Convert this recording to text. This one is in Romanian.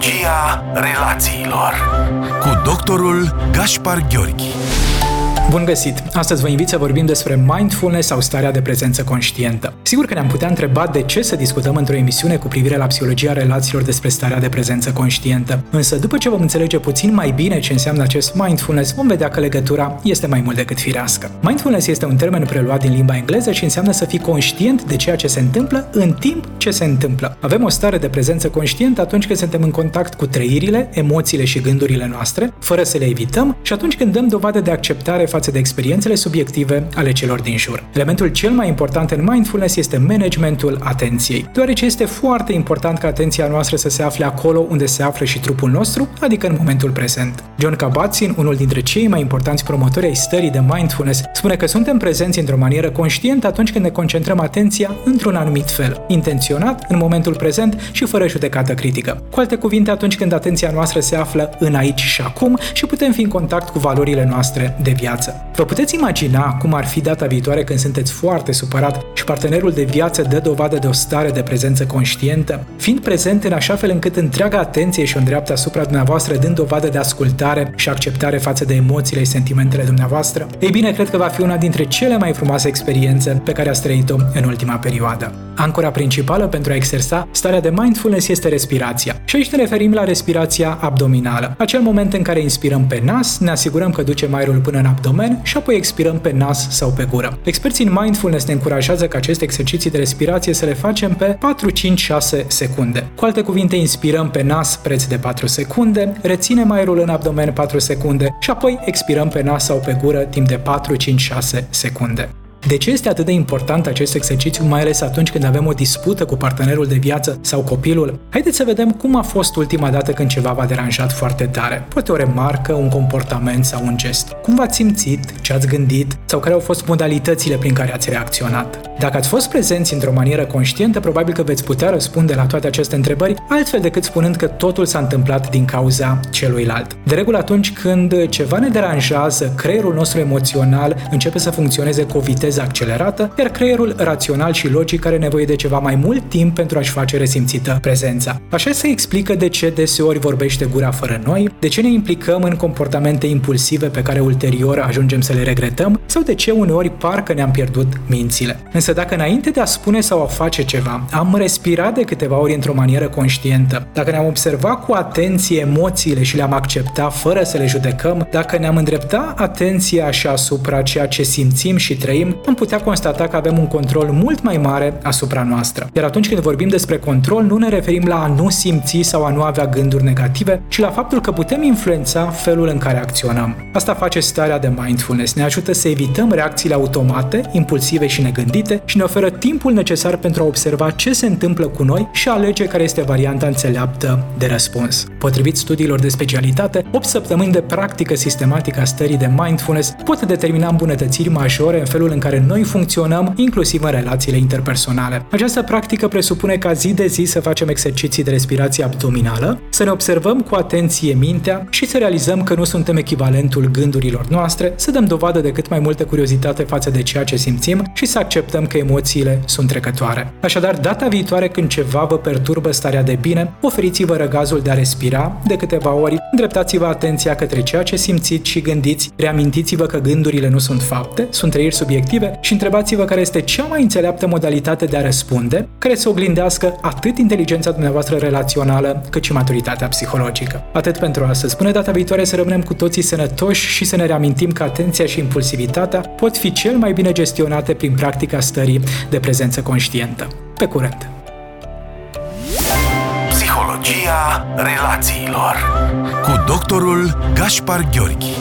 Psihologia relațiilor cu doctorul Gaspar Gheorghi. Bun găsit! Astăzi vă invit să vorbim despre mindfulness sau starea de prezență conștientă. Sigur că ne-am putea întreba de ce să discutăm într-o emisiune cu privire la psihologia relațiilor despre starea de prezență conștientă. Însă, după ce vom înțelege puțin mai bine ce înseamnă acest mindfulness, vom vedea că legătura este mai mult decât firească. Mindfulness este un termen preluat din limba engleză și înseamnă să fii conștient de ceea ce se întâmplă în timp ce se întâmplă. Avem o stare de prezență conștientă atunci când suntem în contact cu trăirile, emoțiile și gândurile noastre, fără să le evităm și atunci când dăm dovadă de acceptare față de experiențele subiective ale celor din jur. Elementul cel mai important în mindfulness este managementul atenției, deoarece este foarte important ca atenția noastră să se afle acolo unde se află și trupul nostru, adică în momentul prezent. John Kabat-Zinn, unul dintre cei mai importanți promotori ai stării de mindfulness, spune că suntem prezenți într-o manieră conștientă atunci când ne concentrăm atenția într-un anumit fel, intenționat, în momentul prezent și fără judecată critică. Cu alte cuvinte, atunci când atenția noastră se află în aici și acum și putem fi în contact cu valorile noastre de viață. Vă puteți imagina cum ar fi data viitoare când sunteți foarte supărat și partenerul de viață dă dovadă de o stare de prezență conștientă, fiind prezent în așa fel încât întreaga atenție și o îndreaptă asupra dumneavoastră, dând dovadă de ascultare și acceptare față de emoțiile și sentimentele dumneavoastră? Ei bine, cred că va fi una dintre cele mai frumoase experiențe pe care ați trăit-o în ultima perioadă. Ancora principală pentru a exersa starea de mindfulness este respirația. Și aici ne referim la respirația abdominală. Acel moment în care inspirăm pe nas, ne asigurăm că ducem aerul până în abdomen și apoi expirăm pe nas sau pe gură. Experții în mindfulness ne încurajează ca aceste exerciții de respirație să le facem pe 4, 5, 6 secunde. Cu alte cuvinte, inspirăm pe nas preț de 4 secunde, reținem aerul în abdomen 4 secunde și apoi expirăm pe nas sau pe gură timp de 4, 5, 6 secunde. De ce este atât de important acest exercițiu, mai ales atunci când avem o dispută cu partenerul de viață sau copilul? Haideți să vedem cum a fost ultima dată când ceva v-a deranjat foarte tare. Poate o remarcă, un comportament sau un gest. Cum v-ați simțit, ce ați gândit sau care au fost modalitățile prin care ați reacționat? Dacă ați fost prezenți într-o manieră conștientă, probabil că veți putea răspunde la toate aceste întrebări, altfel decât spunând că totul s-a întâmplat din cauza celuilalt. De regulă, atunci când ceva ne deranjează, creierul nostru emoțional începe să funcționeze cu o viteză accelerată, iar creierul rațional și logic are nevoie de ceva mai mult timp pentru a-și face resimțită prezența. Așa se explică de ce deseori vorbește gura fără noi, de ce ne implicăm în comportamente impulsive pe care ulterior ajungem să le regretăm sau de ce uneori parcă ne-am pierdut mințile. Însă Însă dacă înainte de a spune sau a face ceva, am respirat de câteva ori într-o manieră conștientă, dacă ne-am observat cu atenție emoțiile și le-am acceptat fără să le judecăm, dacă ne-am îndreptat atenția și asupra ceea ce simțim și trăim, am putea constata că avem un control mult mai mare asupra noastră. Iar atunci când vorbim despre control, nu ne referim la a nu simți sau a nu avea gânduri negative, ci la faptul că putem influența felul în care acționăm. Asta face starea de mindfulness, ne ajută să evităm reacțiile automate, impulsive și negândite și ne oferă timpul necesar pentru a observa ce se întâmplă cu noi și a alege care este varianta înțeleaptă de răspuns. Potrivit studiilor de specialitate, 8 săptămâni de practică sistematică a stării de mindfulness pot determina îmbunătățiri majore în felul în care noi funcționăm, inclusiv în relațiile interpersonale. Această practică presupune ca zi de zi să facem exerciții de respirație abdominală, să ne observăm cu atenție mintea și să realizăm că nu suntem echivalentul gândurilor noastre, să dăm dovadă de cât mai multă curiozitate față de ceea ce simțim și să acceptăm că emoțiile sunt trecătoare. Așadar, data viitoare când ceva vă perturbă starea de bine, oferiți-vă răgazul de a respira de câteva ori, îndreptați-vă atenția către ceea ce simțiți și gândiți, reamintiți-vă că gândurile nu sunt fapte, sunt trăiri subiective și întrebați-vă care este cea mai înțeleaptă modalitate de a răspunde, care să oglindească atât inteligența dumneavoastră relațională, cât și maturitatea psihologică. Atât pentru astăzi. Până data viitoare să rămânem cu toții sănătoși și să ne reamintim că atenția și impulsivitatea pot fi cel mai bine gestionate prin practica stării stării de prezență conștientă. Pe curent! Psihologia relațiilor cu doctorul Gaspar Gheorghi